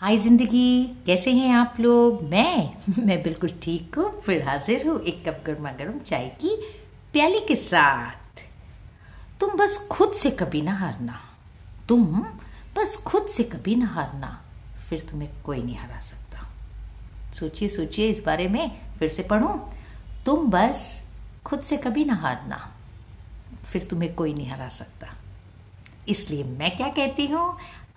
हाय ज़िंदगी, कैसे हैं आप लोग? मैं मैं बिल्कुल ठीक हूँ, फिर हाजिर हूँ एक कप गर्मा गर्म चाय की प्याली के साथ। तुम बस खुद से कभी ना हारना। तुम बस खुद से कभी ना हारना। फिर तुम्हें कोई नहीं हरा सकता। सोचिए सोचिए इस बारे में फिर से पढ़ो। तुम बस खुद से कभी ना हारना। फिर तुम्हें कोई नहीं हरा सकता। इसलिए मैं क्या कहती हूँ?